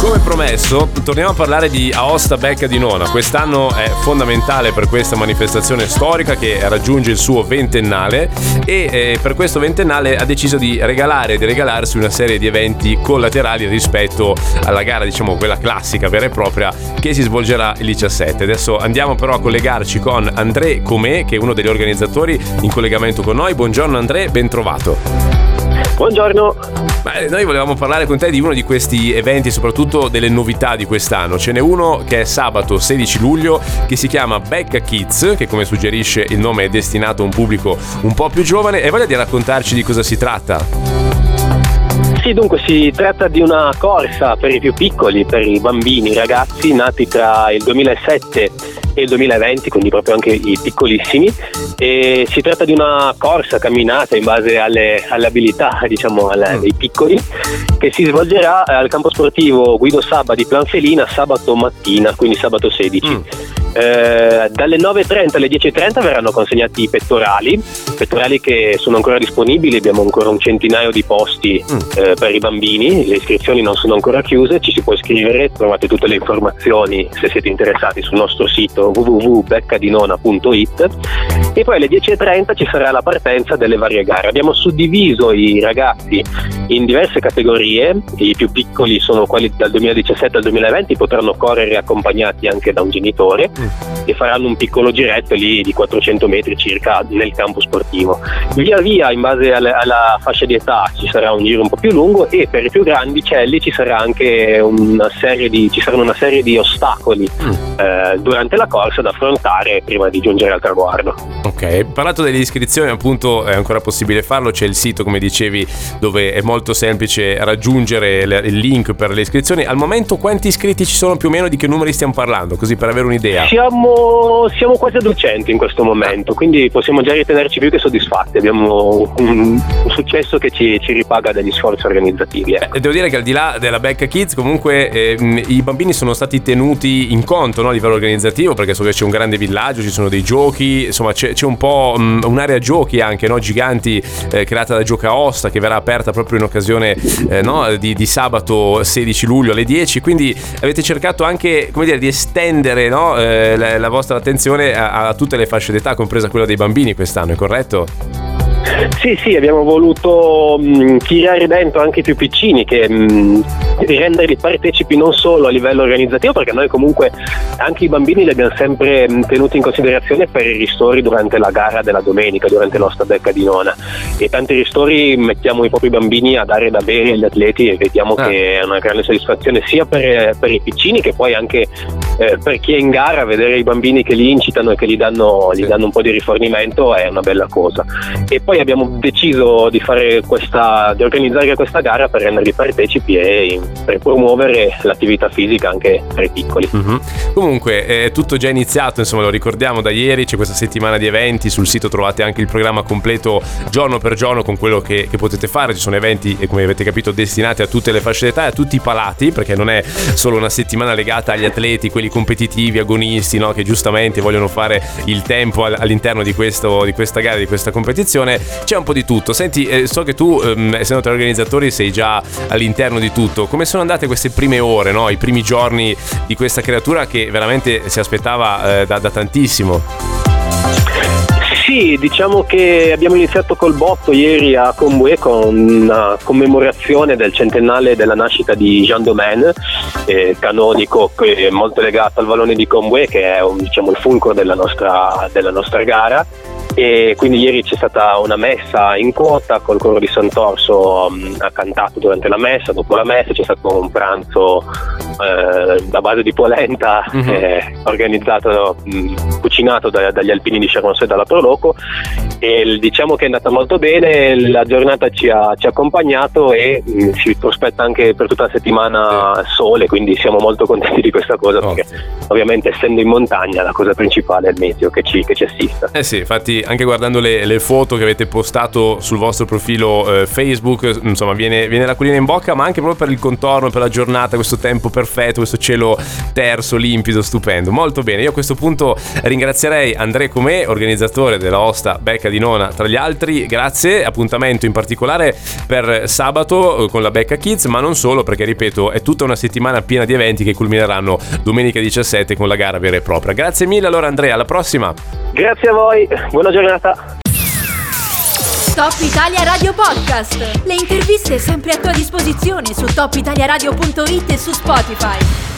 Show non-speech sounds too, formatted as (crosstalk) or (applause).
Come promesso, torniamo a parlare di Aosta Becca di Nona. Quest'anno è fondamentale per questa manifestazione storica che raggiunge il suo ventennale e eh, per questo ventennale ha deciso di regalare e di regalarsi una serie di eventi collaterali rispetto alla gara, diciamo quella classica vera e propria che si svolgerà il 17. Adesso andiamo però a collegarci con André Comè, che è uno degli organizzatori in collegamento con noi. Buongiorno André, ben trovato. Buongiorno. Beh, noi volevamo parlare con te di uno di questi eventi, soprattutto delle novità di quest'anno. Ce n'è uno che è sabato 16 luglio che si chiama Becca Kids, che come suggerisce il nome è destinato a un pubblico un po' più giovane e voglia di raccontarci di cosa si tratta. Sì, dunque si tratta di una corsa per i più piccoli, per i bambini, i ragazzi nati tra il 2007 e il 2020, quindi proprio anche i piccolissimi. E si tratta di una corsa camminata in base alle, alle abilità (laughs) diciamo, alle, mm. dei piccoli che si svolgerà al campo sportivo Guido Sabba di Planfelina sabato mattina, quindi sabato 16. Mm. Eh, dalle 9.30 alle 10.30 verranno consegnati i pettorali, pettorali che sono ancora disponibili, abbiamo ancora un centinaio di posti mm. eh, per i bambini, le iscrizioni non sono ancora chiuse, ci si può iscrivere, trovate tutte le informazioni se siete interessati sul nostro sito www.beccadinona.it e poi alle 10.30 ci sarà la partenza delle varie gare. Abbiamo suddiviso i ragazzi in diverse categorie, i più piccoli sono quelli dal 2017 al 2020, potranno correre accompagnati anche da un genitore e faranno un piccolo giretto lì di 400 metri circa nel campo sportivo. Via via, in base alla, alla fascia di età, ci sarà un giro un po' più lungo e per i più grandicelli ci sarà anche una serie di, ci saranno una serie di ostacoli mm. eh, durante la corsa da affrontare prima di giungere al traguardo. Ok, parlato delle iscrizioni, appunto è ancora possibile farlo, c'è il sito come dicevi dove è molto semplice raggiungere il link per le iscrizioni. Al momento quanti iscritti ci sono più o meno di che numeri stiamo parlando? Così per avere un'idea. Siamo, siamo quasi a 200 in questo momento, quindi possiamo già ritenerci più che soddisfatti. Abbiamo un, un successo che ci, ci, ripaga degli sforzi organizzativi. Ecco. devo dire che al di là della Becca Kids, comunque eh, i bambini sono stati tenuti in conto no, a livello organizzativo, perché so che c'è un grande villaggio, ci sono dei giochi, insomma c'è, c'è un po' mh, un'area giochi anche, no, giganti, eh, creata da Gioca Osta, che verrà aperta proprio in occasione eh, no, di, di, sabato 16 luglio alle 10. Quindi avete cercato anche dire, di estendere no, eh, la, la, vostra attenzione a, a tutte le fasce d'età, compresa quella dei bambini quest'anno, è corretto? Sì, sì, abbiamo voluto mh, tirare dentro anche i più piccini, che, mh, renderli partecipi non solo a livello organizzativo, perché noi comunque anche i bambini li abbiamo sempre mh, tenuti in considerazione per i ristori durante la gara della domenica, durante la nostra becca di nona. E tanti ristori mettiamo i propri bambini a dare da bere agli atleti e vediamo ah. che è una grande soddisfazione sia per, per i piccini che poi anche eh, per chi è in gara, vedere i bambini che li incitano e che gli danno, gli danno un po' di rifornimento è una bella cosa. E poi abbiamo deciso di, questa, di organizzare questa gara per renderli partecipi e per promuovere l'attività fisica anche per i piccoli. Mm-hmm. Comunque è tutto già iniziato, insomma lo ricordiamo da ieri, c'è questa settimana di eventi, sul sito trovate anche il programma completo giorno per giorno con quello che, che potete fare, ci sono eventi e come avete capito destinati a tutte le fasce d'età e a tutti i palati, perché non è solo una settimana legata agli atleti, quelli competitivi, agonisti, no? che giustamente vogliono fare il tempo all'interno di, questo, di questa gara, di questa competizione, c'è un po' di tutto. Senti, eh, so che tu, ehm, essendo tra gli organizzatori, sei già all'interno di tutto. Come sono andate queste prime ore, no? i primi giorni di questa creatura che veramente si aspettava eh, da, da tantissimo? Sì, diciamo che abbiamo iniziato col botto ieri a Combue con una commemorazione del centennale della nascita di Jean Domaine, eh, canonico molto legato al vallone di Combue che è un, diciamo, il fulcro della nostra, della nostra gara e quindi ieri c'è stata una messa in quota col coro di Sant'Orso um, ha cantato durante la messa, dopo la messa c'è stato un pranzo eh, a base di polenta mm-hmm. eh, organizzato, mh, cucinato da, dagli alpini di Charonceau e dalla Proloco e diciamo che è andata molto bene, la giornata ci ha, ci ha accompagnato e mh, mm, si prospetta anche per tutta la settimana sole, quindi siamo molto contenti di questa cosa oh. perché ovviamente essendo in montagna la cosa principale è il meteo che ci, che ci assista. Eh sì, infatti anche guardando le, le foto che avete postato sul vostro profilo eh, Facebook, insomma viene, viene la l'acquolina in bocca, ma anche proprio per il contorno, per la giornata, questo tempo perfetto, questo cielo terso, limpido, stupendo. Molto bene, io a questo punto ringrazierei Andrea Comè, organizzatore della Osta Becca di Nona, tra gli altri, grazie, appuntamento in particolare per sabato eh, con la Becca Kids, ma non solo, perché ripeto, è tutta una settimana piena di eventi che culmineranno domenica 17 con la gara vera e propria. Grazie mille allora Andrea, alla prossima. Grazie a voi, buona giornata. Top Italia Radio Podcast. Le interviste sempre a tua disposizione su topitaliaradio.it e su Spotify.